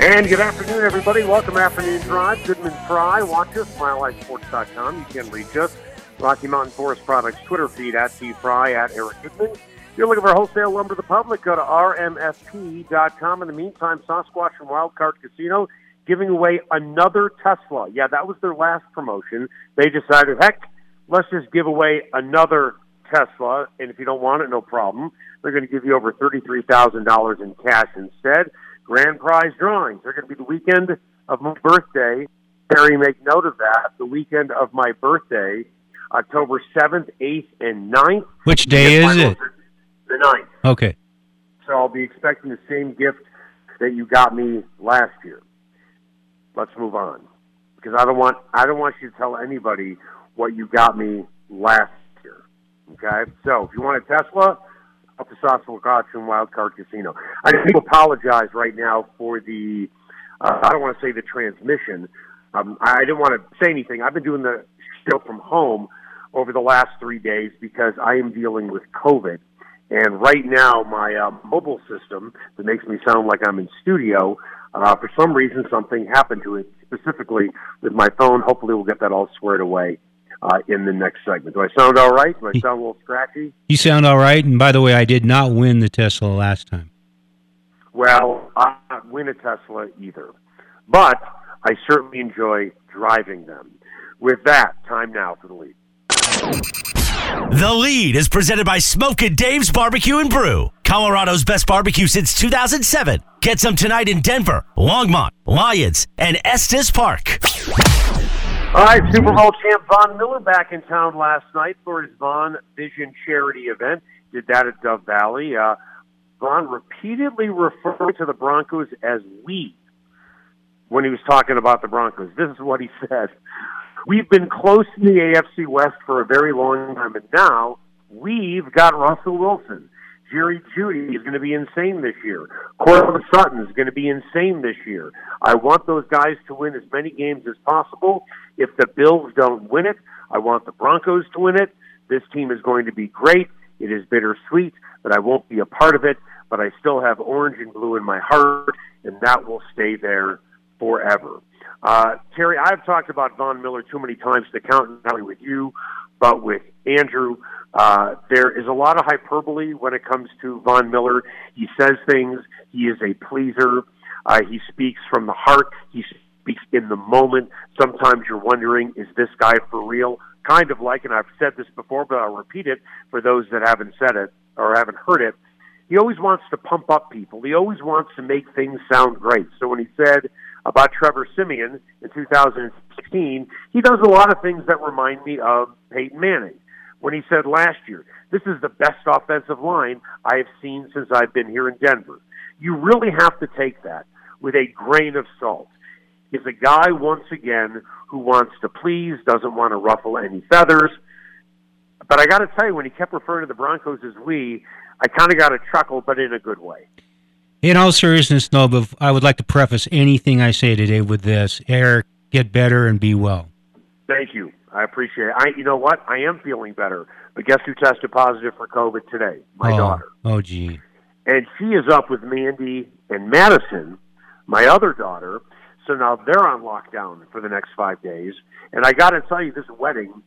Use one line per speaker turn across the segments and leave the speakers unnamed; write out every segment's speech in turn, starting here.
And good afternoon, everybody. Welcome to Afternoon Drive. Goodman Fry. Watch us, MileHighSports.com. You can reach us. Rocky Mountain Forest Products Twitter feed at T Fry at Eric Goodman. If you're looking for wholesale lumber to the public, go to rmfp.com. In the meantime, Sasquatch and Wildcard Casino giving away another Tesla. Yeah, that was their last promotion. They decided, heck, let's just give away another Tesla. And if you don't want it, no problem. They're going to give you over $33,000 in cash instead grand prize drawings. They're going to be the weekend of my birthday. Terry, make note of that. The weekend of my birthday, October 7th, 8th, and 9th.
Which day is it?
The 9th.
Okay.
So I'll be expecting the same gift that you got me last year. Let's move on. Because I don't want I don't want you to tell anybody what you got me last year. Okay? So if you want a Tesla, up to and Wildcard Casino. I need to apologize right now for the, uh, I don't want to say the transmission. Um, I didn't want to say anything. I've been doing the show from home over the last three days because I am dealing with COVID. And right now, my uh, mobile system that makes me sound like I'm in studio, uh, for some reason, something happened to it, specifically with my phone. Hopefully, we'll get that all squared away uh, in the next segment. Do I sound all right? Do I sound a little scratchy?
You sound all right. And by the way, I did not win the Tesla last time.
Well, I did not win a Tesla either, but I certainly enjoy driving them. With that, time now for the lead.
The lead is presented by Smokin' Dave's Barbecue and Brew, Colorado's best barbecue since 2007. Get some tonight in Denver, Longmont, Lyons, and Estes Park.
All right, Super Bowl champ Von Miller back in town last night for his Von Vision charity event. Did that at Dove Valley. Uh, Von repeatedly referred to the Broncos as we when he was talking about the Broncos. This is what he said. We've been close in the AFC West for a very long time, and now we've got Russell Wilson. Jerry Jeudy is going to be insane this year. Courtland Sutton is going to be insane this year. I want those guys to win as many games as possible. If the Bills don't win it, I want the Broncos to win it. This team is going to be great. It is bittersweet that I won't be a part of it, but I still have orange and blue in my heart, and that will stay there forever. Uh, Terry, I've talked about Von Miller too many times to count not only with you, but with Andrew. Uh, there is a lot of hyperbole when it comes to Von Miller. He says things. He is a pleaser. Uh, he speaks from the heart. He speaks in the moment. Sometimes you're wondering, is this guy for real? Kind of like, and I've said this before, but I'll repeat it for those that haven't said it or haven't heard it. He always wants to pump up people. He always wants to make things sound great. So when he said about Trevor Siemian in 2016, he does a lot of things that remind me of Peyton Manning when he said last year, this is the best offensive line I have seen since I've been here in Denver. You really have to take that with a grain of salt. He's a guy, once again, who wants to please, doesn't want to ruffle any feathers. But I got to tell you, when he kept referring to the Broncos as we, I kind of got a chuckle, but in a good way.
In all seriousness, no, I would like to preface anything I say today with this. Eric, get better and be well.
Thank you. I appreciate it. I, you know what? I am feeling better. But guess who tested positive for COVID today? My
oh,
daughter.
Oh, gee.
And she is up with Mandy and Madison, my other daughter. So now they're on lockdown for the next five days. And I got to tell you, this wedding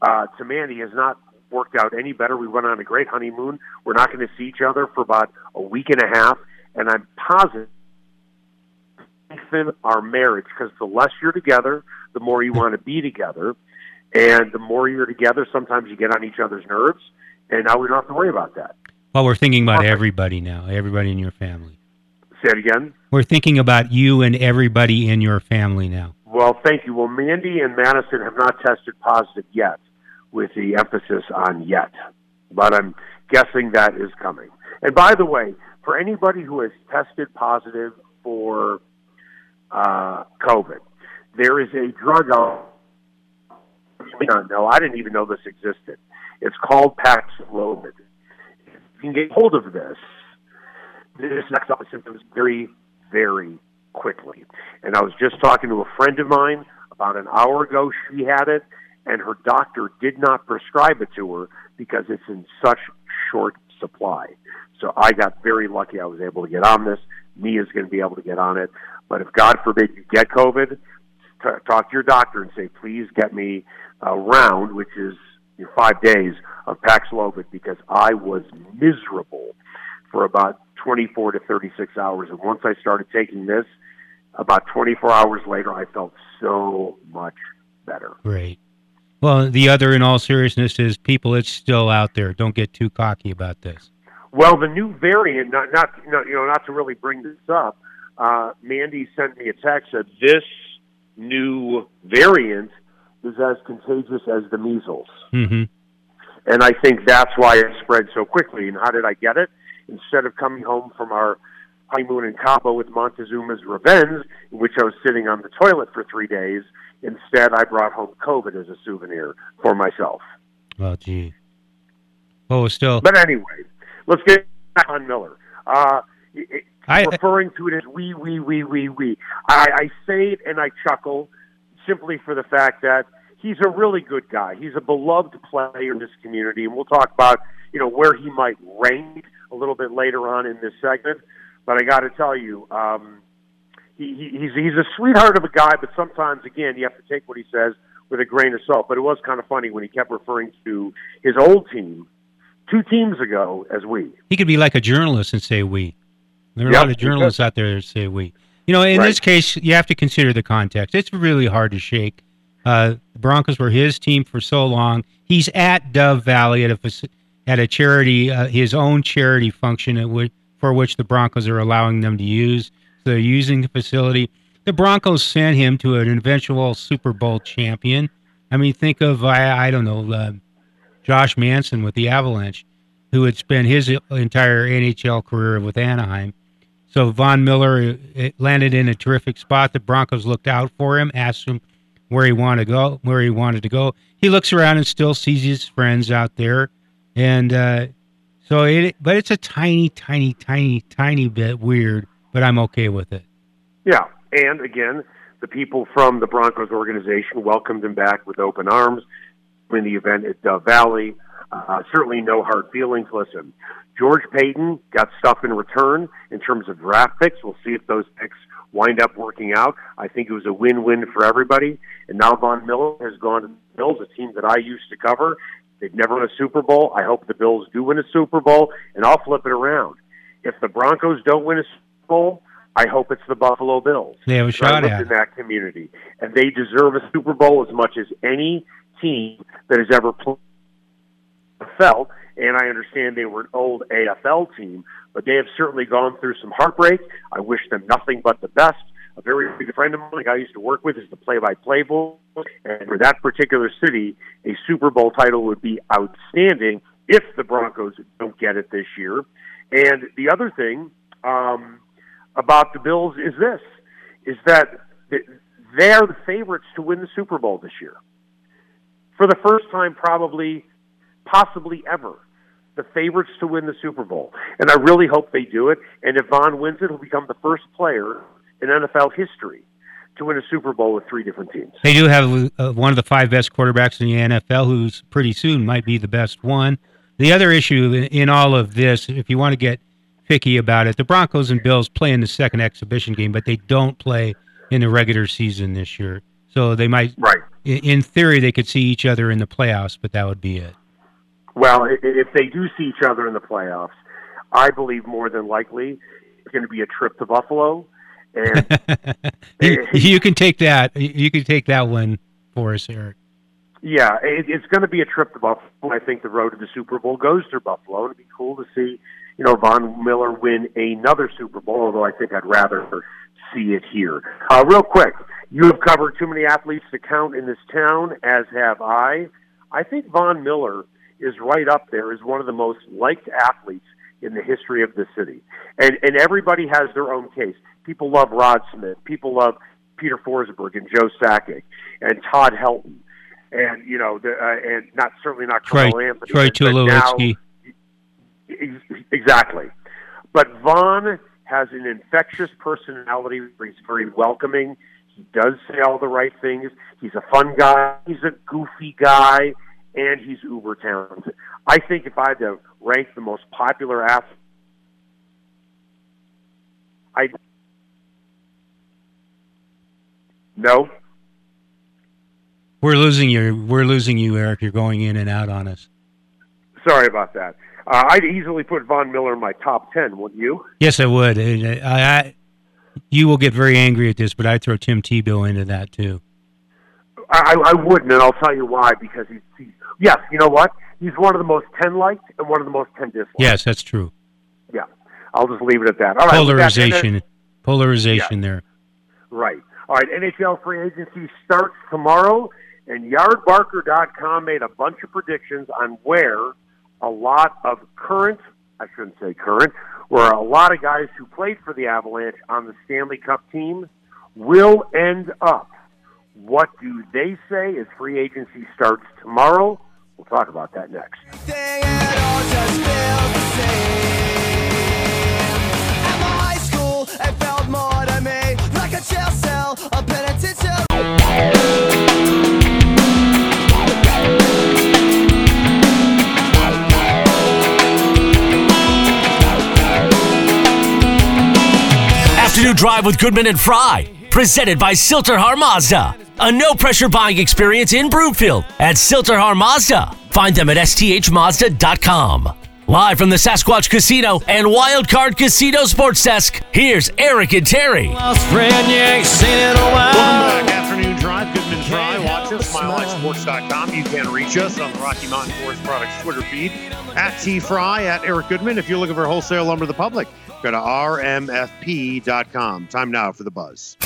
uh, to Mandy has not worked out any better. We went on a great honeymoon. We're not going to see each other for about a week and a half. And I'm positive strengthen our marriage because the less you're together, the more you want to be together. And the more you're together, sometimes you get on each other's nerves. And now we don't have to worry about that.
Well, we're thinking about everybody now, everybody in your family.
Say it again.
We're thinking about you and everybody in your family now.
Well, thank you. Well, Mandy and Madison have not tested positive yet, with the emphasis on yet. But I'm guessing that is coming. And by the way, for anybody who has tested positive for uh, COVID. There is a drug out. You may not know. I didn't even know this existed. It's called Paxlovid. You can get hold of this. This knocks out the symptoms very, very quickly. And I was just talking to a friend of mine about an hour ago. She had it, and her doctor did not prescribe it to her because it's in such short supply. So I got very lucky. I was able to get on this. Mia's going to be able to get on it. But if God forbid you get COVID, t- talk to your doctor and say, please get me a round, which is you know, five days of Paxlovid, because I was miserable for about 24 to 36 hours. And once I started taking this, about 24 hours later, I felt so much better.
Great. Well, the other, in all seriousness, is people. It's still out there. Don't get too cocky about this.
Well, the new variant, not not, not you know, not to really bring this up. Uh, Mandy sent me a text that this new variant is as contagious as the measles,
hmm
and I think that's why it spread so quickly. And how did I get it? Instead of coming home from our honeymoon in Cabo with Montezuma's Revenge, in which I was sitting on the toilet for three days, instead I brought home COVID as a souvenir for myself.
Well, gee. Oh, still.
But anyway, let's get back on Miller. Uh, it,
I-
referring to it as we, we, we, we, we. I, I say it and I chuckle simply for the fact that he's a really good guy. He's a beloved player in this community, and we'll talk about you know where he might rank a little bit later on in this segment. But I got to tell you, um, he, he, he's he's a sweetheart of a guy, but sometimes again you have to take what he says with a grain of salt. But it was kind of funny when he kept referring to his old team two teams ago as we.
He could be like a journalist and say we. There are a lot of journalists out there that say we. You know, in
Right.
this case, you have to consider the context. It's really hard to shake. Uh, the Broncos were his team for so long. He's at Dove Valley at a at a charity, uh, his own charity function at which, for which the Broncos are allowing them to use. So they're using the facility. The Broncos sent him to an eventual Super Bowl champion. I mean, think of I, I don't know uh, Josh Manson with the Avalanche, who had spent his entire NHL career with Anaheim. So Von Miller uh, landed in a terrific spot. The Broncos looked out for him, asked him where he wanted to go, where he wanted to go. He looks around and still sees his friends out there, and uh, so it. But it's a tiny, tiny, tiny, tiny bit weird. But I'm okay with it.
Yeah, and again, the people from the Broncos organization welcomed him back with open arms in the event at Dove Valley. Uh, certainly no hard feelings. Listen, George Paton got stuff in return in terms of draft picks. We'll see if those picks wind up working out. I think it was a win-win for everybody. And now Von Miller has gone to the Bills, a team that I used to cover. They've never won a Super Bowl. I hope the Bills do win a Super Bowl, and I'll flip it around. If the Broncos don't win a Super Bowl, I hope it's the Buffalo Bills.
They have a shot at
in that community, and they deserve a Super Bowl as much as any team that has ever played NFL. And I understand they were an old AFL team, but they have certainly gone through some heartbreak. I wish them nothing but the best. A very good friend of mine I used to work with is the play-by-play boy, and for that particular city, a Super Bowl title would be outstanding if the Broncos don't get it this year. And the other thing um, about the Bills is this: is that they are the favorites to win the Super Bowl this year for the first time, probably, possibly ever. The favorites to win the Super Bowl, and I really hope they do it. And if Von wins it, he'll become the first player in NFL history to win a Super Bowl with three different teams.
They do have uh, one of the five best quarterbacks in the NFL, who's pretty soon might be the best one. The other issue in, in all of this, if you want to get picky about it, the Broncos and Bills play in the second exhibition game, but they don't play in the regular season this year. So they might,
Right.
in, in theory, they could see each other in the playoffs, but that would be it.
Well, if they do see each other in the playoffs, I believe more than likely it's going to be a trip to Buffalo. And
you, you can take that. You can take that one for us, Eric.
yeah, it, it's going to be a trip to Buffalo. I think the road to the Super Bowl goes through Buffalo. It'd be cool to see, you know, Von Miller win another Super Bowl. Although I think I'd rather see it here. Uh, real quick, you have covered too many athletes to count in this town, as have I. I think Von Miller is right up there as one of the most liked athletes in the history of the city. And and everybody has their own case.
People love Rod Smith. People love Peter Forsberg and Joe Sakic and Todd Helton, and you know, the, uh, and not certainly not
Troy,
Carmelo Anthony.
Troy
but- but now-
Tulowitzki.
Exactly. But Von has an infectious personality. He's very welcoming. He does say all the right things. He's a fun guy. He's a goofy guy, and he's uber talented. I think if I had to rank the most popular athlete, I no.
We're losing you. We're losing you, Eric. You're going in and out on us.
Sorry about that. Uh, I'd easily put Von Miller in my top ten, wouldn't you?
Yes, I would. I, I, I- you will get very angry at this, but I'd throw Tim Tebow into that too.
I, I wouldn't, and I'll tell you why. Because he's, he's yes, you know what? He's one of the most ten liked and one of the most ten disliked.
Yes, that's true.
Yeah, I'll just leave it at that. All right, with that,
Polarization. Polarization there.
right. All right. NHL free agency starts tomorrow, and YardBarker.com made a bunch of predictions on where a lot of current, I shouldn't say current, where a lot of guys who played for the Avalanche on the Stanley Cup team will end up. What do they say as free agency starts tomorrow? We'll talk about that next.
Afternoon Drive with Goodman and Fry. Presented by Sill-TerHar Mazda. A no pressure buying experience in Broomfield at Sill-TerHar Mazda. Find them at sthmazda.com. Live from the Sasquatch Casino and Wildcard Casino Sports Desk, here's Eric and Terry.
Lost friend, you ain't seen in a while.
Welcome back, Afternoon Drive. Goodman Fry. Watch us, MileHighSports.com. You can reach us on the Rocky Mountain Forest Products Twitter feed at T Fry at Eric Goodman. If you're looking for wholesale lumber to the public, go to RMFP.com. Time now for the buzz.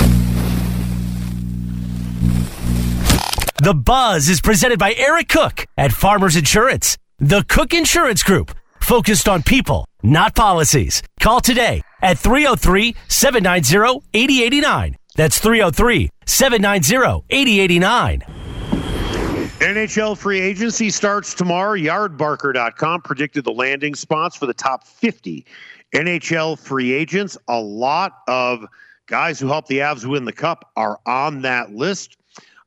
The Buzz is presented by Eric Cook at Farmers Insurance. The Cook Insurance Group, focused on people, not policies. Call today at 303 790 8089. That's 303 790 8089.
NHL free agency starts tomorrow. Yardbarker.com predicted the landing spots for the top 50 NHL free agents. A lot of guys who helped the Avs win the cup are on that list.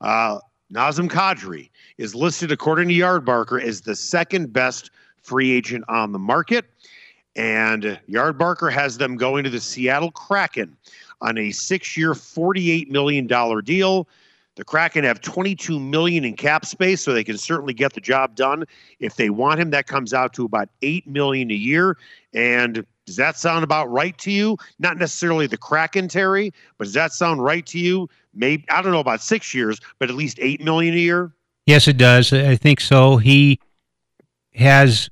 Uh, Nazem Kadri is listed, according to Yardbarker, as the second best free agent on the market. And Yardbarker has them going to the Seattle Kraken on a six year, $48 million deal. The Kraken have 22 million in cap space, so they can certainly get the job done. If they want him, that comes out to about 8 million a year. And does that sound about right to you? Not necessarily the Kraken, Terry, but does that sound right to you? Maybe I don't know about six years, but at least 8 million a year.
Yes, it does. I think so. He has.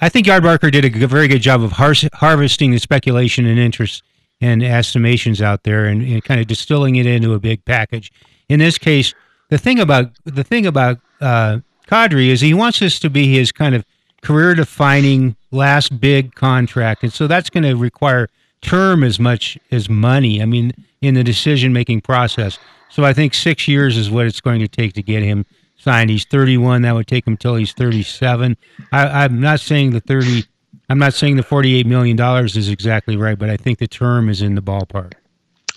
I think Yardbarker did a very good job of har- harvesting the speculation and interest and estimations out there, and, and kind of distilling it into a big package. In this case, the thing about the thing about uh, Kadri is he wants this to be his kind of career-defining last big contract, and so that's going to require term as much as money. I mean, in the decision-making process. So I think six years is what it's going to take to get him signed. He's 31. That would take him till he's 37. I, I'm not saying the 30. I'm not saying the 48 million dollars is exactly right, but I think the term is in the ballpark.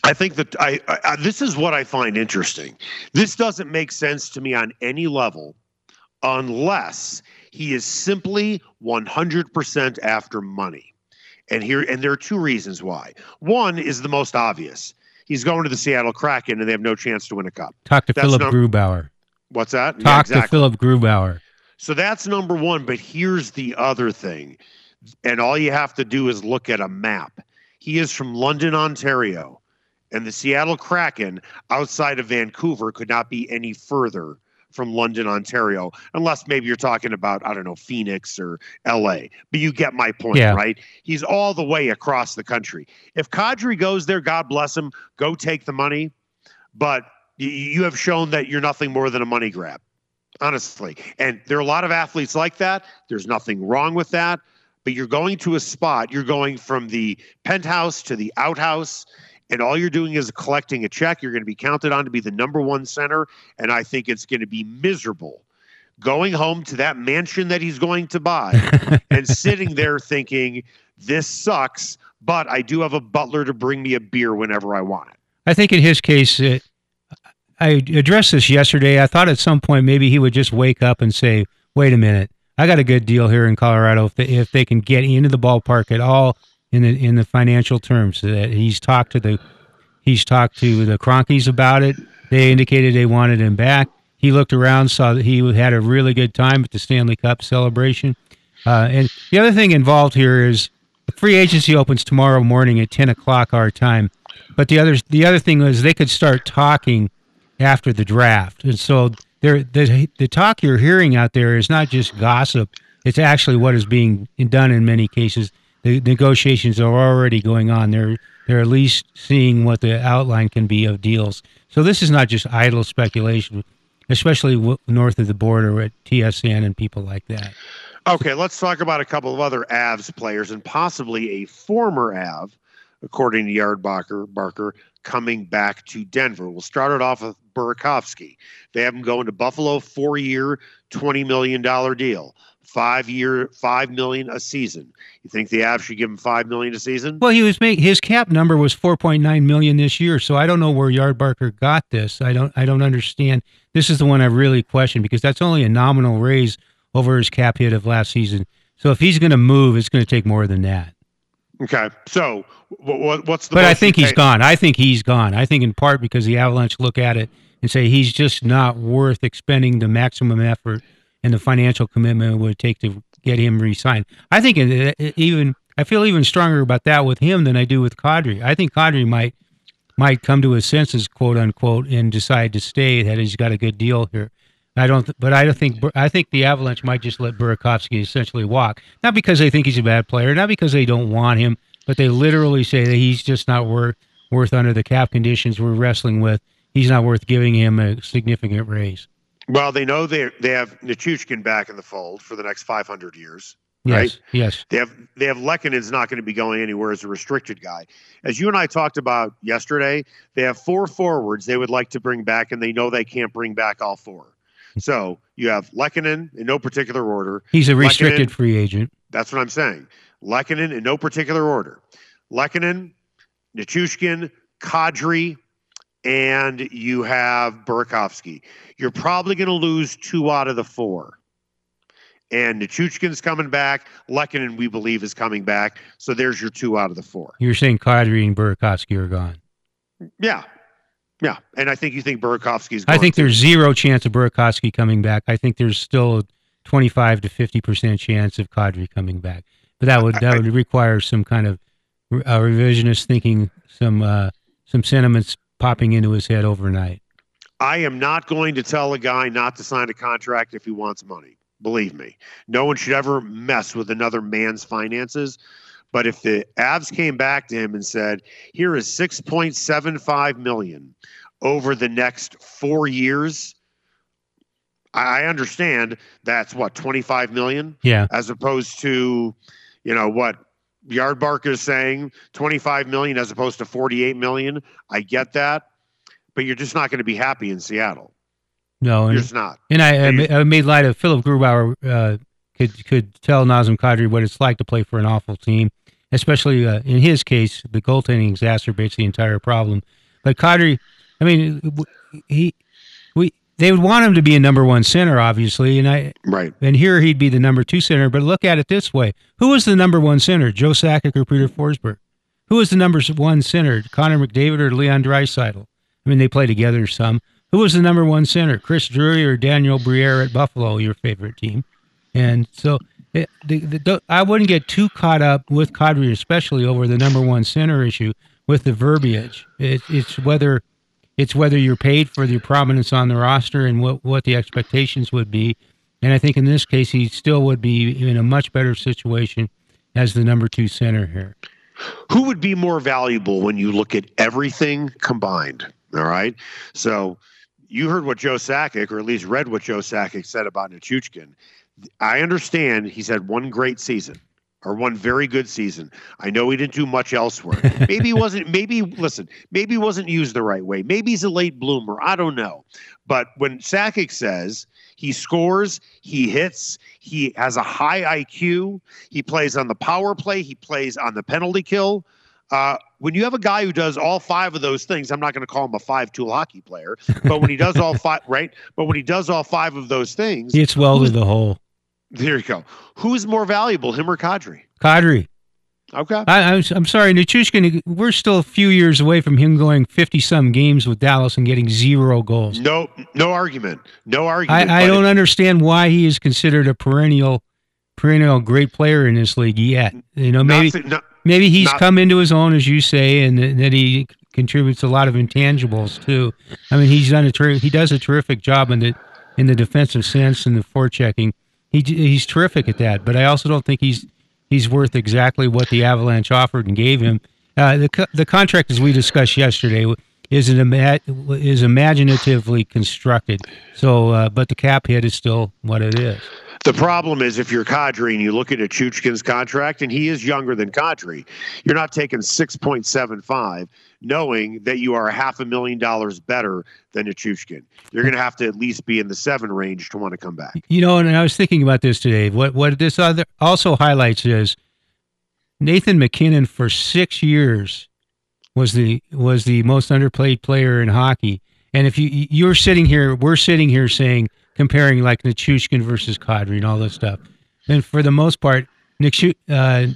I think that I, I this is what I find interesting. This doesn't make sense to me on any level unless he is simply 100% after money. And here and there are two reasons why. One is the most obvious. He's going to the Seattle Kraken and they have no chance to win a cup.
Talk to
That's
Philipp
num-
Grubauer.
What's that? Yeah,
Talk
exactly.
to Philipp Grubauer.
So that's number one. But here's the other thing. And all you have to do is look at a map. He is from London, Ontario. And the Seattle Kraken outside of Vancouver could not be any further from London, Ontario, unless maybe you're talking about, I don't know, Phoenix or LA. But you get my point,
Yeah.
right? He's all the way across the country. If Kadri goes there, God bless him, go take the money. But you have shown that you're nothing more than a money grab honestly. And there are a lot of athletes like that. There's nothing wrong with that. But you're going to a spot, you're going from the penthouse to the outhouse, and all you're doing is collecting a check. You're going to be counted on to be the number one center, and I think it's going to be miserable going home to that mansion that he's going to buy and sitting there thinking, this sucks, but I do have a butler to bring me a beer whenever I want it.
I think in his case, uh, I addressed this yesterday. I thought at some point maybe he would just wake up and say, "Wait a minute, I got a good deal here in Colorado. If they, if they can get into the ballpark at all in the in the financial terms, that he's talked to the he's talked to the Kroenkes about it. They indicated they wanted him back. He looked around, saw that he had a really good time at the Stanley Cup celebration. Uh, and the other thing involved here is the free agency opens tomorrow morning at ten o'clock our time. But the other the other thing was they could start talking after the draft, and so there the the talk you're hearing out there is not just gossip; it's actually what is being done in many cases. The negotiations are already going on. They're they're at least seeing what the outline can be of deals. So this is not just idle speculation, especially w- north of the border at TSN and people like that.
Okay, let's talk about a couple of other Avs players and possibly a former Av, according to Yardbarker, coming back to Denver. We'll start it off with Burakovsky. They have him going to Buffalo, four year, $20 million deal. Five year, five million a season. You think the Avs should give him five million a season?
Well, he was make his cap number was 4.9 million this year, so I don't know where Yardbarker got this. I don't I don't understand. This is the one I really question because that's only a nominal raise over his cap hit of last season. So if he's going to move, it's going to take more than that.
Okay, so what, what's the?
But I think he's
pay-
gone. I think he's gone. I think in part because the Avalanche look at it and say he's just not worth expending the maximum effort and the financial commitment it would take to get him re-signed. I think it, it- even I feel even stronger about that with him than I do with Kadri. I think Kadri might might come to his senses, quote unquote, and decide to stay. That he's got a good deal here. I don't, but I don't think I think the Avalanche might just let Burakovsky essentially walk, not because they think he's a bad player, not because they don't want him, but they literally say that he's just not worth worth under the cap conditions we're wrestling with. He's not worth giving him a significant raise.
Well, they know they they have Nichushkin back in the fold for the next 500 years.
Yes,
Right.
yes,
They have they have Lehkonen's not going to be going anywhere as a restricted guy. As you and I talked about yesterday, they have four forwards they would like to bring back, and they know they can't bring back all four. So you have Lehkonen in no particular order.
he's a restricted
Lehkonen-
free agent.
That's what I'm saying. Lehkonen in no particular order. Lehkonen, Nichushkin, Kadri, and you have Burakovsky. You're probably going to lose two out of the four. And Nichushkin's coming back. Lehkonen, we believe, is coming back. So there's your two out of the four.
You're saying Kadri and Burakovsky are gone.
Yeah. Yeah. And I think you think Burakovsky's
I think there's zero chance of Burakovsky coming back. I think there's still a 25 to 50 percent chance of Kadri coming back, but that would that would require some kind of uh, revisionist thinking, some uh, some sentiments popping into his head overnight.
I am not going to tell a guy not to sign a contract if he wants money. Believe me, no one should ever mess with another man's finances. But if the Avs came back to him and said, "Here is 6.75 million over the next four years," I I understand that's what 25 million
Yeah,
as opposed to, you know, what Yardbark is saying, 25 million as opposed to 48 million. I get that, but you're just not going to be happy in Seattle.
no,
You're just not.
and I, I,
And
ma- I made light of Philipp Grubauer. Uh, could could tell Nazem Kadri what it's like to play for an awful team, especially uh, in his case, the goaltending exacerbates the entire problem. But Kadri, I mean, he they would want him to be a number one center, obviously, and I
Right.
and here he'd be the number two center. But look at it this way: who was the number one center, Joe Sakic or Peter Forsberg? Who was the number one center, Connor McDavid or Leon Draisaitl? I mean, they play together some. Who was the number one center, Chris Drury or Daniel Briere at Buffalo, your favorite team? And so it, the, the, the, I wouldn't get too caught up with Kadri, especially over the number one center issue with the verbiage. It, it's whether it's whether you're paid for your prominence on the roster and what, what the expectations would be. And I think in this case, he still would be in a much better situation as the number two center here.
Who would be more valuable when you look at everything combined? All right. So you heard what Joe Sakic, or at least read what Joe Sakic said about Nichushkin. I understand he's had one great season. Or one very good season. I know he didn't do much elsewhere. Maybe he wasn't. Maybe listen. Maybe he wasn't used the right way. Maybe he's a late bloomer. I don't know. But when Sakic says he scores, he hits, he has a high IQ, he plays on the power play, he plays on the penalty kill. Uh, when you have a guy who does all five of those things, I'm not going to call him a five-tool hockey player, but when he does all five, right? But when he does all five of those things,
It's well to the hole.
There you go. Who's more valuable, him or Kadri?
Kadri.
Okay.
I, I'm, I'm sorry, Nichushkin. We're still a few years away from him going 50 some games with Dallas and getting zero goals.
No, no argument. No argument.
I, I don't
it-
understand why he is considered a perennial, perennial great player in this league yet. You know, maybe
nothing- no-
maybe he's
not-
come into his own, as you say, and th- that he contributes a lot of intangibles too. I mean, he's done a ter- he does a terrific job in the in the defensive sense and the forechecking. He he's terrific at that, but I also don't think he's he's worth exactly what the Avalanche offered and gave him. Uh, the the contract, as we discussed yesterday, is an ima- is imaginatively constructed. So, uh, but the cap hit is still what it is.
The problem is if you're Kadri and you look at Chuchkin's contract, and he is younger than Kadri, you're not taking 6.75, knowing that you are a half a million dollars better than Chuchkin. You're going to have to at least be in the seven range to want to come back.
You know, and I was thinking about this today. What what this other also highlights is Nathan MacKinnon for six years was the was the most underplayed player in hockey. And if you you're sitting here, we're sitting here saying comparing like Nichushkin versus Kadri and all this stuff. And for the most part, Nick uh,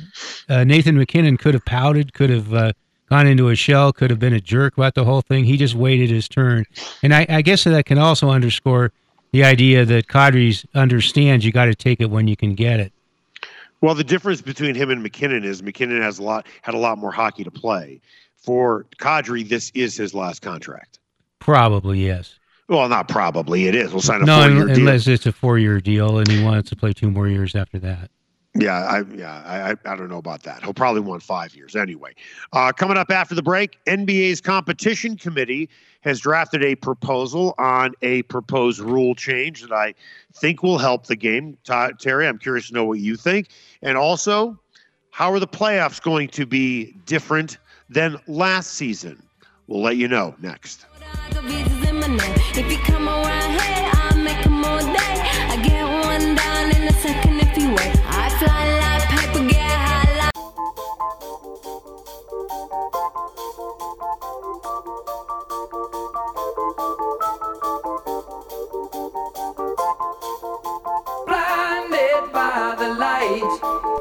uh, Nathan MacKinnon could have pouted, could have uh, gone into a shell, could have been a jerk about the whole thing. He just waited his turn. And I, I guess that can also underscore the idea that Kadri's understands you got to take it when you can get it.
Well, the difference between him and MacKinnon is MacKinnon has a lot had a lot more hockey to play. For Kadri, this is his last contract.
Probably yes.
Well, not probably. It is. We'll sign a
No,
four-year deal.
unless it's a four-year deal and he wants to play two more years after that.
Yeah, I yeah, I I- don't know about that. He'll probably want five years anyway. Uh, coming up after the break, NBA's competition committee has drafted a proposal on a proposed rule change that I think will help the game. Terry, I'm curious to know what you think, and also how are the playoffs going to be different than last season? We'll let you know next.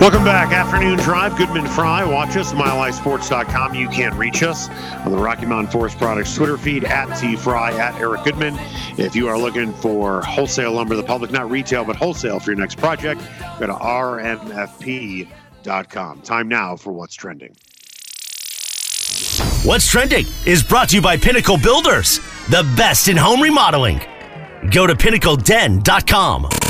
Welcome back. Afternoon Drive. Goodman Fry. Watch us, milehighsports.com. You can't reach us on the Rocky Mountain Forest Products Twitter feed at T Fry at Eric Goodman. If you are looking for wholesale lumber to the public, not retail, but wholesale for your next project, go to rmfp.com. Time now for what's trending.
What's trending is brought to you by Pinnacle Builders, the best in home remodeling. Go to pinnacleden.com.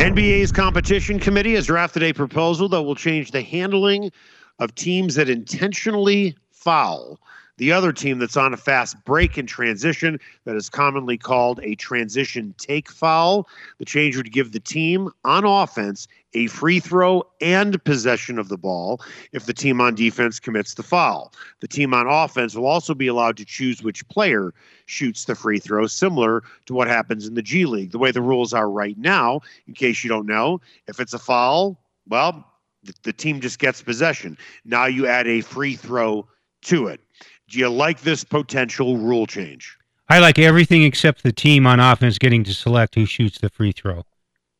NBA's competition committee has drafted a proposal that will change the handling of teams that intentionally foul the other team that's on a fast break in transition that is commonly called a transition take foul. The change would give the team on offense a free throw and possession of the ball if the team on defense commits the foul. The team on offense will also be allowed to choose which player shoots the free throw, similar to what happens in the G League. The way the rules are right now, in case you don't know, if it's a foul, well, the, the team just gets possession. Now you add a free throw to it. Do you like this potential rule change?
I like everything except the team on offense getting to select who shoots the free throw.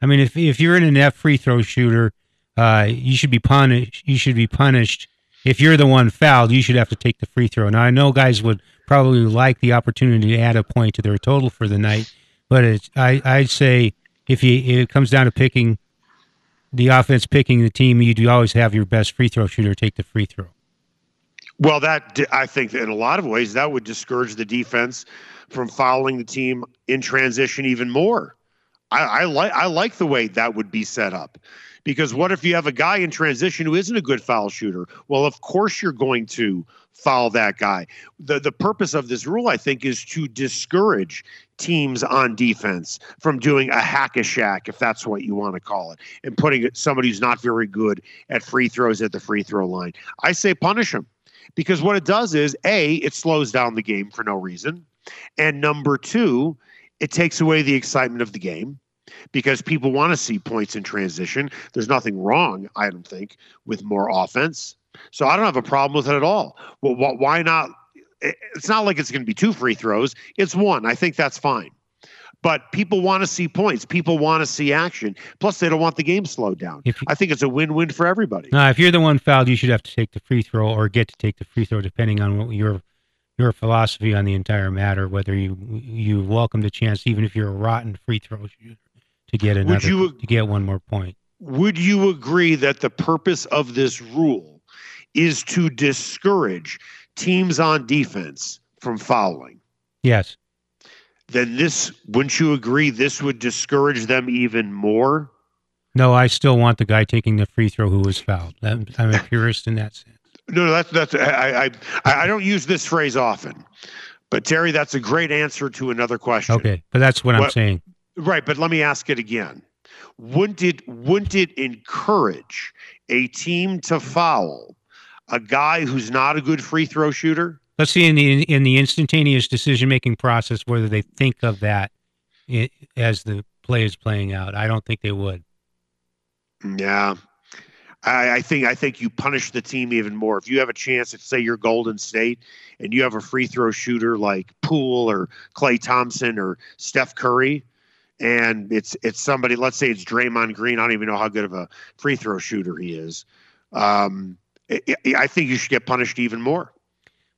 I mean, if if you're in an inept free throw shooter, uh, you should be punished. You should be punished. If you're the one fouled, you should have to take the free throw. Now, I know guys would probably like the opportunity to add a point to their total for the night, but it's I I'd say if you it comes down to picking the offense picking the team, you do always have your best free throw shooter take the free throw.
Well, that I think in a lot of ways that would discourage the defense from fouling the team in transition even more. I, I like I like the way that would be set up. Because what if you have a guy in transition who isn't a good foul shooter? Well, of course you're going to foul that guy. The the purpose of this rule, I think, is to discourage teams on defense from doing a hack a Shaq, if that's what you want to call it, and putting somebody who's not very good at free throws at the free throw line. I say punish them because what it does is a it slows down the game for no reason, and number two, it takes away the excitement of the game because people want to see points in transition. There's nothing wrong, I don't think, with more offense. So I don't have a problem with it at all. Well, wh- why not? It's not like it's going to be two free throws. It's one. I think that's fine. But people want to see points. People want to see action. Plus, they don't want the game slowed down.
You-
I think it's a win-win for everybody.
No, if you're the one fouled, you should have to take the free throw or get to take the free throw, depending on what your your philosophy on the entire matter. Whether you you welcome the chance, even if you're a rotten free throw shooter, to get another
you-
to get one more point.
Would you agree that the purpose of this rule is to discourage teams on defense from fouling?
Yes,
Then this, wouldn't you agree, this would discourage them even more?
no, I still want the guy taking the free throw who was fouled. I'm, I'm a purist in that sense.
No, no, that's that's I I I I don't use this phrase often, but Terry, that's a great answer to another question.
Okay, but that's what I'm saying.
Right, but let me ask it again. Wouldn't it wouldn't it encourage a team to foul a guy who's not a good free throw shooter?
Let's see in the in the instantaneous decision making process whether they think of that as the play is playing out. I don't think they would.
Yeah. I, I think I think you punish the team even more. If you have a chance, if say you're Golden State and you have a free throw shooter like Poole or Klay Thompson or Steph Curry, and it's it's somebody, let's say it's Draymond Green. I don't even know how good of a free throw shooter he is. Um, I, I- I think you should get punished even more.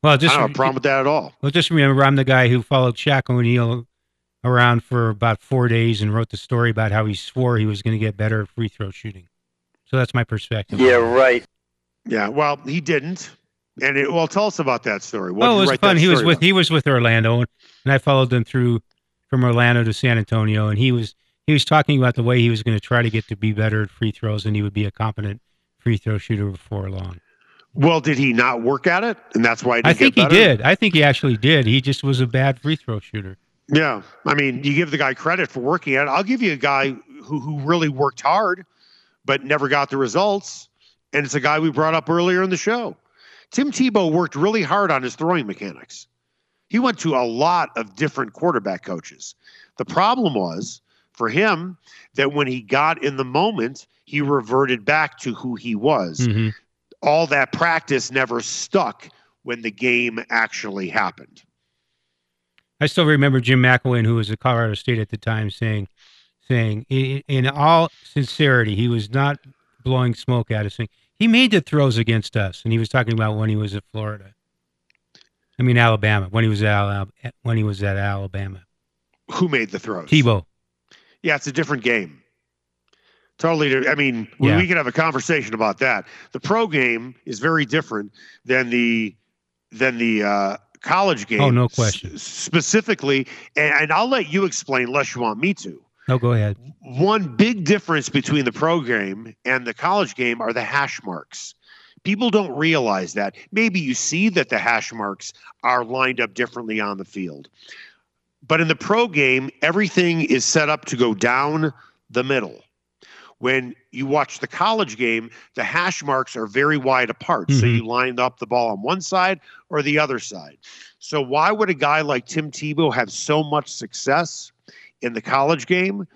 Well,
I
just
don't have a problem with that at all.
Well, just remember, I'm the guy who followed Shaq O'Neal around for about four days and wrote the story about how he swore he was going to get better at free throw shooting. So that's my perspective.
Yeah, right.
Yeah, well, he didn't. And it, well, tell us about that story. What
Well, it was fun. He was
story
with
about?
he was with Orlando, and I followed them through from Orlando to San Antonio, and he was he was talking about the way he was going to try to get to be better at free throws, and he would be a competent free throw shooter before long.
Well, did he not work at it, and that's why
I think he did. I think he actually did. He just was a bad free throw shooter.
Yeah, I mean, you give the guy credit for working at it. I'll give you a guy who who really worked hard, but never got the results, and it's a guy we brought up earlier in the show. Tim Tebow worked really hard on his throwing mechanics. He went to a lot of different quarterback coaches. The problem was for him that when he got in the moment, he reverted back to who he was.
hmm
All that practice never stuck when the game actually happened.
I still remember Jim McElwain, who was at Colorado State at the time, saying, saying in, in all sincerity, he was not blowing smoke at us. Saying he made the throws against us, and he was talking about when he was at Florida. I mean Alabama when he was at Alabama, when he was at Alabama.
Who made the throws?
Tebow.
Yeah, it's a different game. Totally. I mean, we,
Yeah.
we can have a conversation about that. The pro game is very different than the than the uh, college game.
Oh, no
s-
question.
specifically, and, and I'll let you explain, unless you want me to.
No, go ahead.
One big difference between the pro game and the college game are the hash marks. People don't realize that. Maybe you see that the hash marks are lined up differently on the field. But in the pro game, everything is set up to go down the middle. When you watch the college game, the hash marks are very wide apart. So
Mhm.
you line up the ball on one side or the other side. So why would a guy like Tim Tebow have so much success in the college game?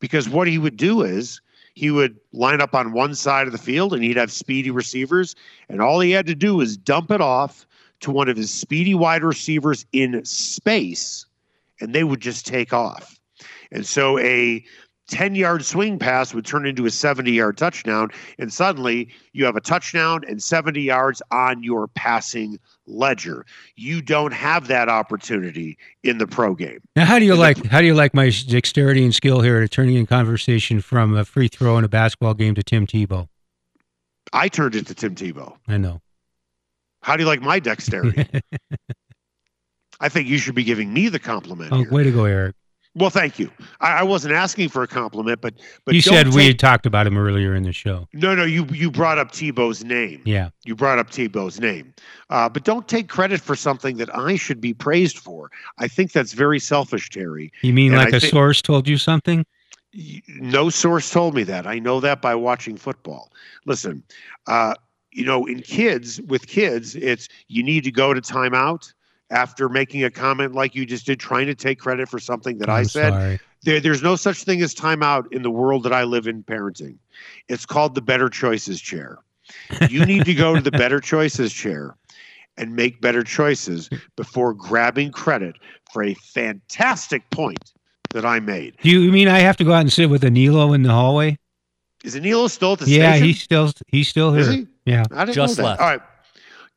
Because what he would do is he would line up on one side of the field and he'd have speedy receivers. And all he had to do was dump it off to one of his speedy wide receivers in space, and they would just take off. And so a 10 yard swing pass would turn into a 70 yard touchdown. And suddenly you have a touchdown and 70 yards on your passing ledger. You don't have that opportunity in the pro game.
Now, how do you
the-
like how do you like my dexterity and skill here at turning in conversation from a free throw in a basketball game to Tim Tebow?
I turned it to Tim Tebow.
I know.
How do you like my dexterity? I think you should be giving me the compliment
Oh,
here.
way to go, Eric.
Well, thank you. I, I wasn't asking for a compliment, but but
you said we had talked about him earlier in the show.
no, no. You you brought up Tebow's name.
Yeah.
You brought up Tebow's name, uh, but don't take credit for something that I should be praised for. I think that's very selfish, Terry.
You mean
And
like
I
a source told you something?
No source told me that. I know that by watching football. Listen, uh, you know, in kids, with kids, it's you need to go to timeout after making a comment like you just did, trying to take credit for something that I
I'm
said. There, there's no such thing as timeout in the world that I live in parenting. It's called the better choices chair. You need to go to the better choices chair and make better choices before grabbing credit for a fantastic point that I made.
Do you mean I have to go out and sit with Anilo in the hallway?
Is Anilo still at the
yeah,
station?
Yeah, he's still he's still here.
Is he?
Yeah.
I didn't
Just
know that.
left.
All right.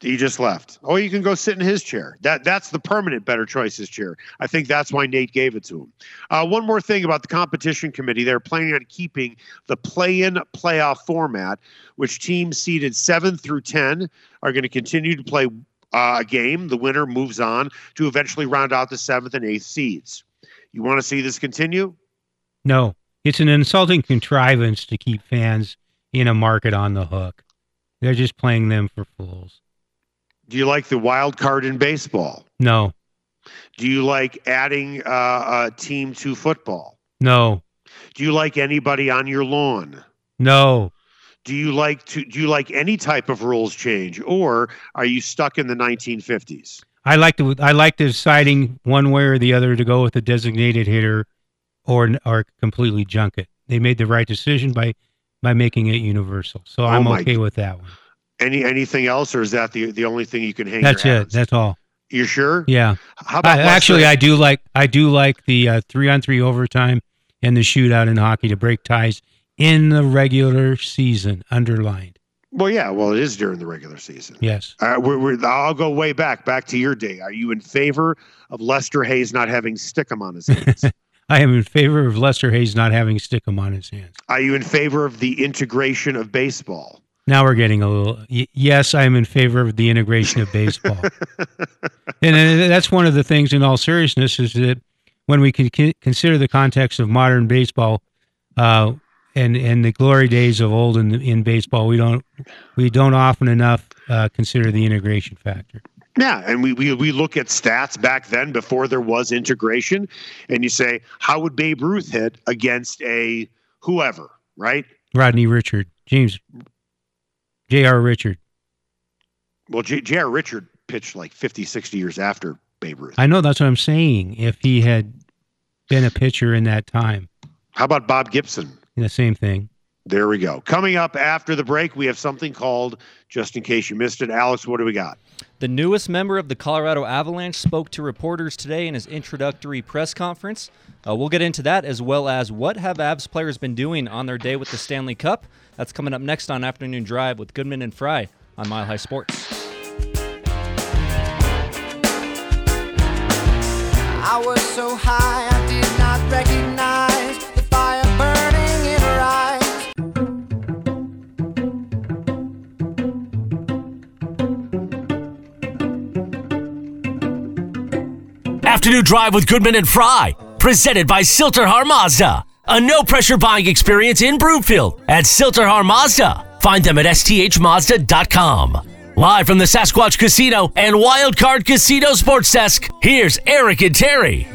He just left. Oh, you can go sit in his chair. That that's the permanent better choices chair. I think that's why Nate gave it to him. Uh, one more thing about the competition committee: they're planning on keeping the play-in playoff format, which teams seeded seven through ten are going to continue to play uh, a game. The winner moves on to eventually round out the seventh and eighth seeds. You want to see this continue?
No, it's an insulting contrivance to keep fans in a market on the hook. They're just playing them for fools.
Do you like the wild card in baseball?
No,
Do you like adding uh, a team to football?
no,
Do you like anybody on your lawn?
no.
Do you like to do you like any type of rules change or are you stuck in the 1950s?
I like to I like deciding one way or the other to go with a designated hitter, or or completely junk it. They made the right decision by by making it universal. So
Oh
I'm okay
g-
with that one.
Any anything else or is that the the only thing you can hang
out?
That's
it. That's all.
You're sure?
Yeah.
How about
I, actually, I do like I do like the uh, three on three overtime and the shootout in hockey to break ties in the regular season. Underlined.
Well, yeah, well it is during the regular season.
Yes.
Uh, we're, we're, I'll go way back, back to your day. Are you in favor of Lester Hayes not having stickum on his hands?
I am in favor of Lester Hayes not having stickum on his hands.
Are you in favor of the integration of baseball?
Now we're getting a little. Y- yes, I am in favor of the integration of baseball, and that's one of the things. In all seriousness, is that when we can consider the context of modern baseball, uh, and and the glory days of old in in baseball, we don't we don't often enough uh, consider the integration factor.
Yeah, and we, we we look at stats back then before there was integration, and you say, how would Babe Ruth hit against a whoever, right?
Rodney Richard, James, J.R. Richard.
Well, J.R. Richard pitched like 50, 60 years after Babe Ruth.
I know that's what I'm saying. If he had been a pitcher in that time,
How about Bob Gibson?
the same thing.
There we go. Coming up after the break, we have something called, just in case you missed it, Alex, what do we got?
The newest member of the Colorado Avalanche spoke to reporters today in his introductory press conference. Uh, we'll get into that as well as what have Avs players been doing on their day with the Stanley Cup. That's coming up next on Afternoon Drive with Goodman and Fry on Mile High Sports.
I was so high I did not recognize
Afternoon Drive with Goodman and Fry, presented by Sill-TerHar Mazda. A no pressure buying experience in Broomfield at Sill-TerHar Mazda. Find them at sthmazda.com. Live from the Sasquatch Casino and Wildcard Casino Sports Desk, here's Eric and Terry.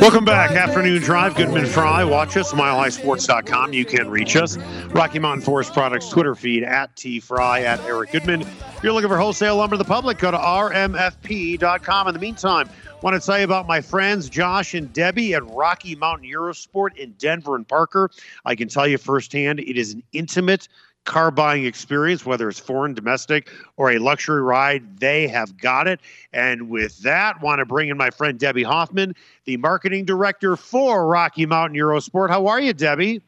Welcome back. Afternoon Drive, Goodman Fry. Watch us, milehighsports.com. You can reach us. Rocky Mountain Forest Products Twitter feed at T Fry at Eric Goodman. If you're looking for wholesale lumber to the public, go to rmfp.com. In the meantime, want to tell you about my friends Josh and Debbie at Rocky Mountain Eurosport in Denver and Parker. I can tell you firsthand, it is an intimate car buying experience, whether it's foreign, domestic, or a luxury ride, they have got it. And with that, want to bring in my friend Debbie Hoffman, the marketing director for Rocky Mountain Eurosport. How are you, Debbie?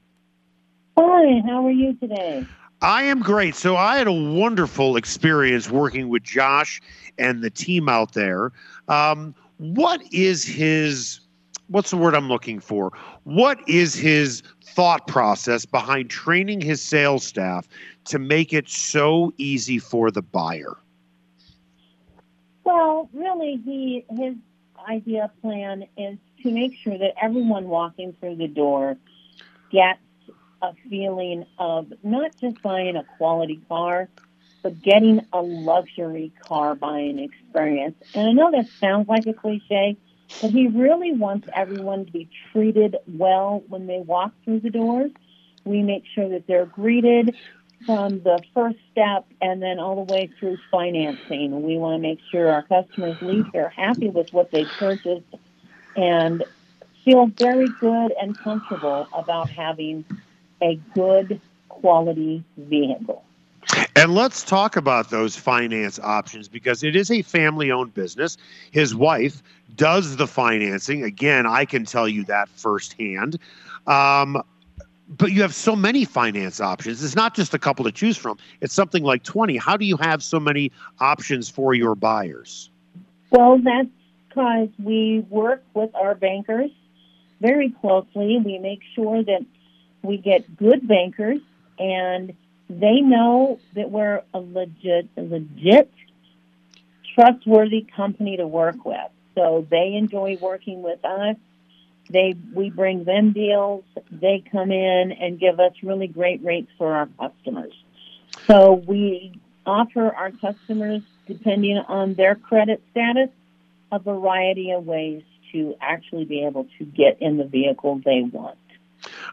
Hi, How are you today?
I am great. So I had a wonderful experience working with Josh and the team out there. Um, what is his? What's the word I'm looking for? What is his thought process behind training his sales staff to make it so easy for the buyer?
Well, really, he his idea plan is to make sure that everyone walking through the door gets a feeling of not just buying a quality car, but getting a luxury car buying experience. And I know that sounds like a cliche, but he really wants everyone to be treated well when they walk through the doors. We make sure that they're greeted from the first step and then all the way through financing. We want to make sure our customers leave here happy with what they purchased and feel very good and comfortable about having a good quality vehicle.
And let's talk about those finance options because it is a family owned business. His wife does the financing. Again, I can tell you that firsthand. Um, but you have so many finance options. It's not just a couple to choose from, it's something like 20. How do you have so many options for your buyers?
Well, that's because we work with our bankers very closely. We make sure that we get good bankers and they know that we're a legit, a legit, trustworthy company to work with. So they enjoy working with us. They we bring them deals. They come in and give us really great rates for our customers. So we offer our customers, depending on their credit status, a variety of ways to actually be able to get in the vehicle they want.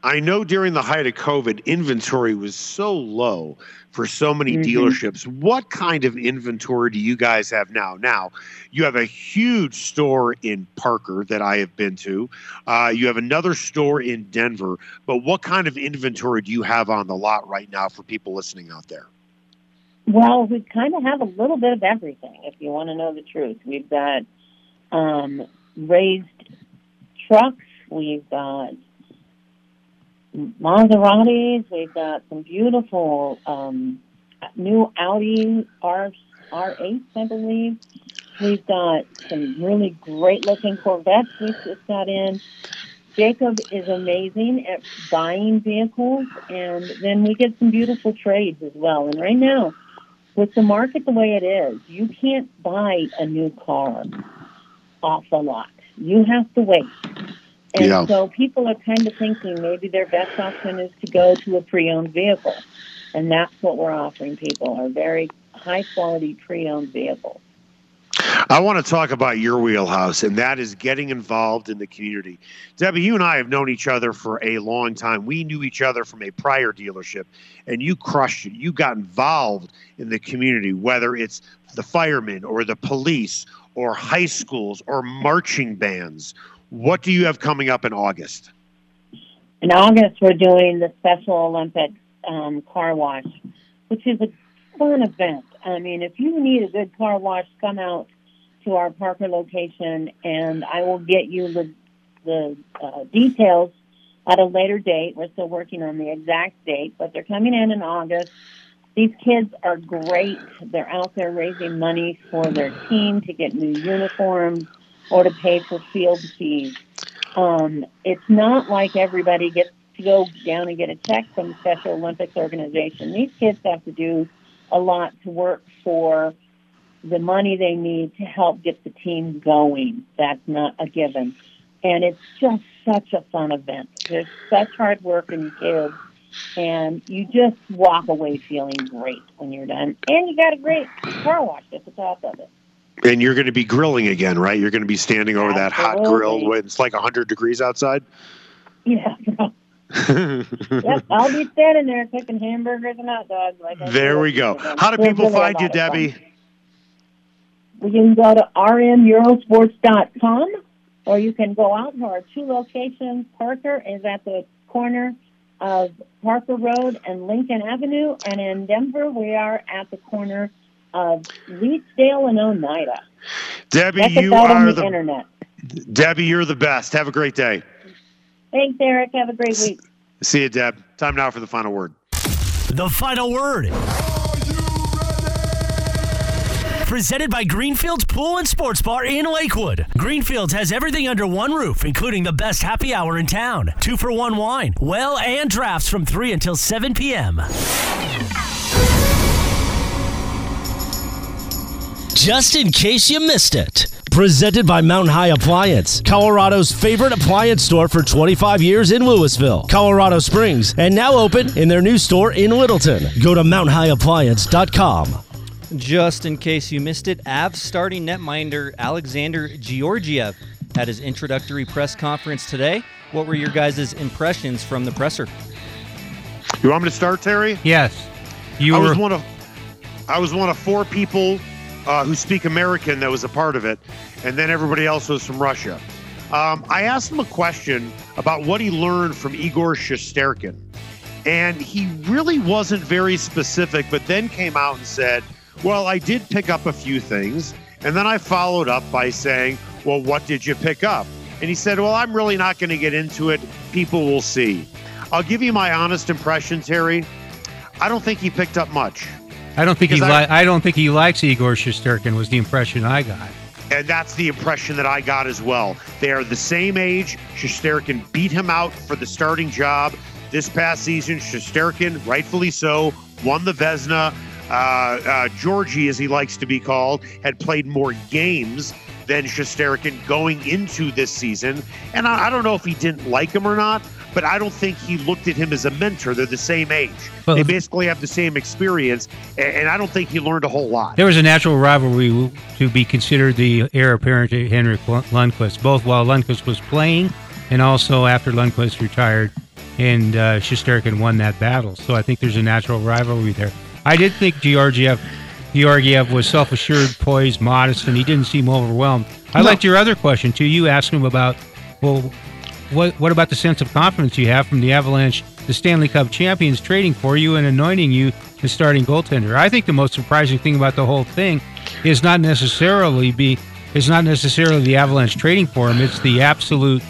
I know during the height of COVID, inventory was so low for so many
Mhm.
dealerships. What kind of inventory do you guys have now? Now, you have a huge store in Parker that I have been to. Uh, you have another store in Denver. But what kind of inventory do you have on the lot right now for people listening out there?
Well, we kind of have a little bit of everything, if you want to know the truth. We've got um, raised trucks, we've got Maseratis, we've got some beautiful um, new Audi R R8s, I believe. We've got some really great looking Corvettes we've just got in. Jacob is amazing at buying vehicles, and then we get some beautiful trades as well. And right now, with the market the way it is, you can't buy a new car off the lot. You have to wait. And
Yeah.
so people are kind of thinking maybe their best option is to go to a pre-owned vehicle. And that's what we're offering people, are very high quality pre-owned vehicles.
I want to talk about your wheelhouse, and that is getting involved in the community. Debbie, you and I have known each other for a long time. We knew each other from a prior dealership, and you crushed it. You got involved in the community, whether it's the firemen or the police or high schools or marching bands. What do you have coming up in August?
In August, we're doing the Special Olympics um, car wash, which is a fun event. I mean, if you need a good car wash, come out to our Parker location, and I will get you the the uh, details at a later date. We're still working on the exact date, but they're coming in in August. These kids are great. They're out there raising money for their team to get new uniforms or to pay for field fees. Um, it's not like everybody gets to go down and get a check from the Special Olympics organization. These kids have to do a lot to work for the money they need to help get the team going. That's not a given. And it's just such a fun event. There's such hard work in kids, and you just walk away feeling great when you're done. And you got a great car wash at the top of it.
And you're going to be grilling again, right? You're going to be standing over that hot grill when it's like 100 degrees outside.
Yeah. yep, I'll be standing there cooking hamburgers and hot dogs. Like
there we go. How do
It's
people find you,
fun.
Debbie?
You can go to rmeurosports.com or you can go out to our two locations. Parker is at the corner of Parker Road and Lincoln Avenue, and in Denver, we are at the corner of Leetsdale and Oneida.
Debbie,
Check us
you
out on
are
the,
the
internet.
Debbie. You're the best. Have a great day.
Thanks, Eric. Have a great week.
See you, Deb. Time now for the final word.
The final word. Presented by Greenfields Pool and Sports Bar in Lakewood. Greenfields has everything under one roof, including the best happy hour in town. Two for one wine, well, and drafts from 3 until 7 p.m. Just in case you missed it, Presented by Mountain High Appliance, Colorado's favorite appliance store for 25 years in Louisville, Colorado Springs, and now open in their new store in Littleton. Go to mountainhighappliance.com.
Just in case you missed it, Avs starting netminder Alexander Georgiev had his introductory press conference today. What were your guys' impressions from the presser?
You want me to start, Terry?
Yes. You
I
were
was one of I was one of four people uh, who speak American that was a part of it, and then everybody else was from Russia. Um, I asked him a question about what he learned from Igor Shesterkin, and he really wasn't very specific, but then came out and said, "Well, I did pick up a few things," and then I followed up by saying, "Well, what did you pick up?" And he said, "Well, I'm really not going to get into it. People will see." I'll give you my honest impression, Terry. I don't think he picked up much.
I don't think he
I-
li- I don't think he likes Igor Shesterkin was the impression I got.
And that's the impression that I got as well. They are the same age. Shesterkin beat him out for the starting job this past season. Shesterkin, rightfully so, won the Vezina. Uh, uh, Georgie, as he likes to be called, had played more games than Shesterkin going into this season. And I, I don't know if he didn't like him or not, but I don't think he looked at him as a mentor. They're the same age.
Well,
they basically have the same experience, and, I don't think he learned a whole lot.
There was a natural rivalry to be considered the heir apparent to Henrik Lundqvist, both while Lundqvist was playing and also after Lundqvist retired and uh, won that battle. So I think there's a natural rivalry there. I did think Georgiev, Georgiev was self-assured, poised, modest, and he didn't seem overwhelmed. I
No.
liked your other question too. You asked him about, well, what what about the sense of confidence you have from the Avalanche, the Stanley Cup champions, trading for you and anointing you the starting goaltender? I think the most surprising thing about the whole thing is not necessarily be is not necessarily the Avalanche trading for him. It's the absolute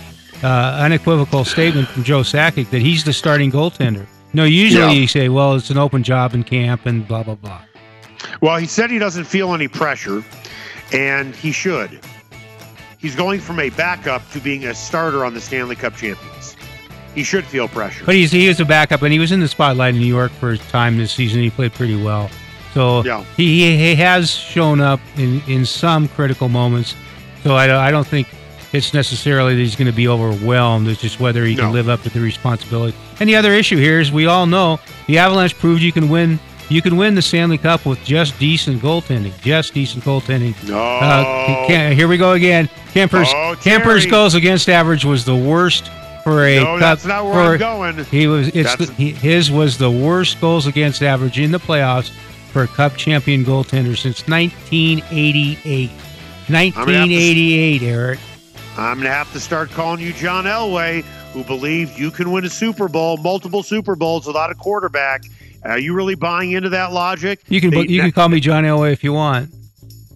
uh, unequivocal statement from Joe Sakic that he's the starting goaltender. No, usually
Yeah.
you say, well, it's an open job in camp and blah blah blah.
Well, he said he doesn't feel any pressure, and he should. He's going from a backup to being a starter on the Stanley Cup champions. He should feel pressure.
But he's he is a backup, and he was in the spotlight in New York for his time this season. He played pretty well, so
Yeah.
he, he has shown up in in some critical moments. So I don't, I don't think it's necessarily that he's going to be overwhelmed. It's just whether he
No.
can live up to the responsibility. And the other issue here is we all know the Avalanche proved you can win. You can win the Stanley Cup with just decent goaltending. Just decent goaltending.
No.
Uh, here we go again. Kuemper's
Oh, Terry.
goals against average was the worst for a
no,
cup.
that's not where
for-
I'm going.
he was. It's the, he, his was the worst goals against average in the playoffs for a Cup champion goaltender since 1988. 1988, Eric.
I'm going to have to start calling you John Elway, who believes you can win a Super Bowl, multiple Super Bowls without a quarterback. Are you really buying into that logic?
You can
They-
you can call me John Elway if you want.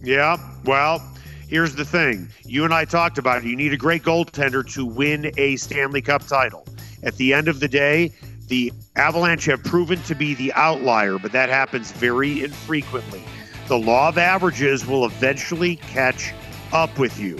Yeah, well, here's the thing. You and I talked about it. You need a great goaltender to win a Stanley Cup title. At the end of the day, the Avalanche have proven to be the outlier, but that happens very infrequently. The law of averages will eventually catch up with you.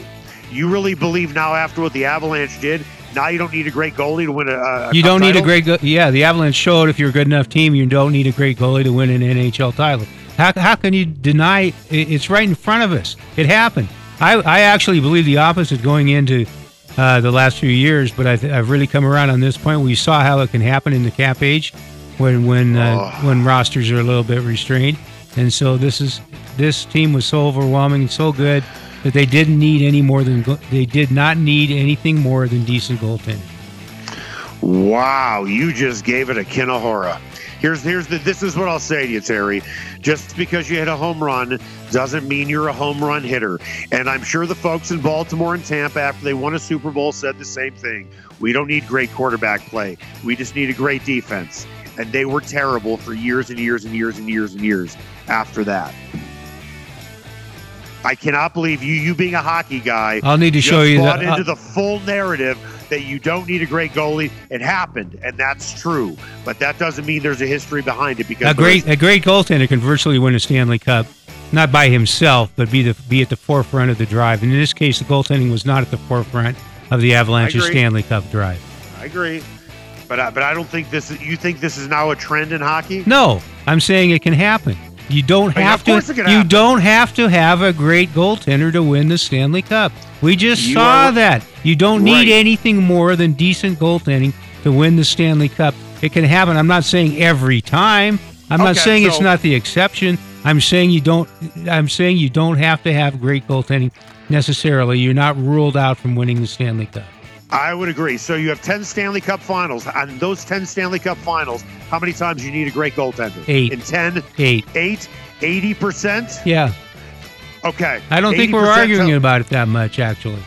You really believe now, after what the Avalanche did, now you don't need a great goalie to win a. a
You don't need a great. Go- yeah, the Avalanche showed if you're a good enough team, you don't need a great goalie to win an NHL title. How, how can you deny? It's right in front of us. It happened. I, I actually believe the opposite going into uh, the last few years, but I th- I've really come around on this point. We saw how it can happen in the cap age when when uh,
Oh.
when rosters are a little bit restrained, and so this is this team was so overwhelming and so good that they didn't need any more than go- they did not need anything more than decent goaltending.
Wow, you just gave it a Kinahora. Here's here's the this is what I'll say to you, Terry. Just because you hit a home run doesn't mean you're a home run hitter. And I'm sure the folks in Baltimore and Tampa after they won a Super Bowl said the same thing. We don't need great quarterback play. We just need a great defense. And they were terrible for years and years and years and years and years after that. I cannot believe you, you being a hockey guy,
I'll need to show you
bought
the.
into
uh,
the full narrative that you don't need a great goalie. It happened, and that's true. But that doesn't mean there's a history behind it because
a great a great goaltender can virtually win a Stanley Cup, not by himself, but be the be at the forefront of the drive. And in this case, the goaltending was not at the forefront of the Avalanche's. Stanley Cup drive.
I agree, but I, but I don't think this. Is, you think this is now a trend in hockey?
No, I'm saying it can happen. You don't
Oh,
have
of course it
to. You
happen.
don't have to have a great goaltender to win the Stanley Cup. We just
You
saw
are-
that. You don't need anything more than decent goaltending to win the Stanley Cup. It can happen. I'm not saying every time. I'm not
Okay,
saying it's not the exception. I'm saying you don't. I'm saying you don't have to have great goaltending necessarily. You're not ruled out from winning the Stanley Cup.
I would agree. So you have 10 Stanley Cup finals. On those 10 Stanley Cup finals, how many times you need a great goaltender?
Eight.
In 10,
Eight.
8, 80%?
Yeah,
Okay.
I don't think we're arguing
tell-
about it that much, actually.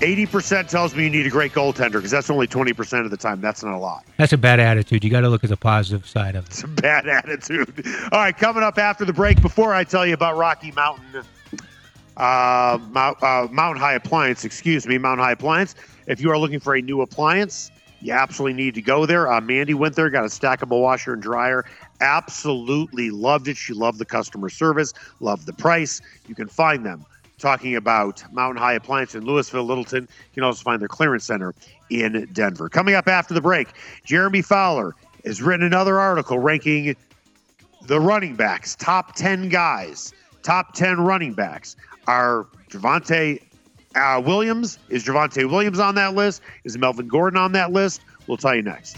80% tells me you need a great goaltender because that's only 20% of the time. That's not a lot.
That's a bad attitude. You got to look at the positive side of it.
It's a bad attitude. All right, coming up after the break, before I tell you about Rocky Mountain, uh, Mount, uh, Mountain High Appliance, excuse me, Mountain High Appliance. If you are looking for a new appliance, you absolutely need to go there. Uh, Mandy went there, got a stackable washer and dryer. Absolutely loved it. She loved the customer service, loved the price. You can find them talking about Mountain High Appliance in Louisville, Littleton. You can also find their clearance center in Denver. Coming up after the break, Jeremy Fowler has written another article ranking the running backs, top 10 guys, top 10 running backs. Are Javonte uh, Williams? Is Javonte Williams on that list? Is Melvin Gordon on that list? We'll tell you next.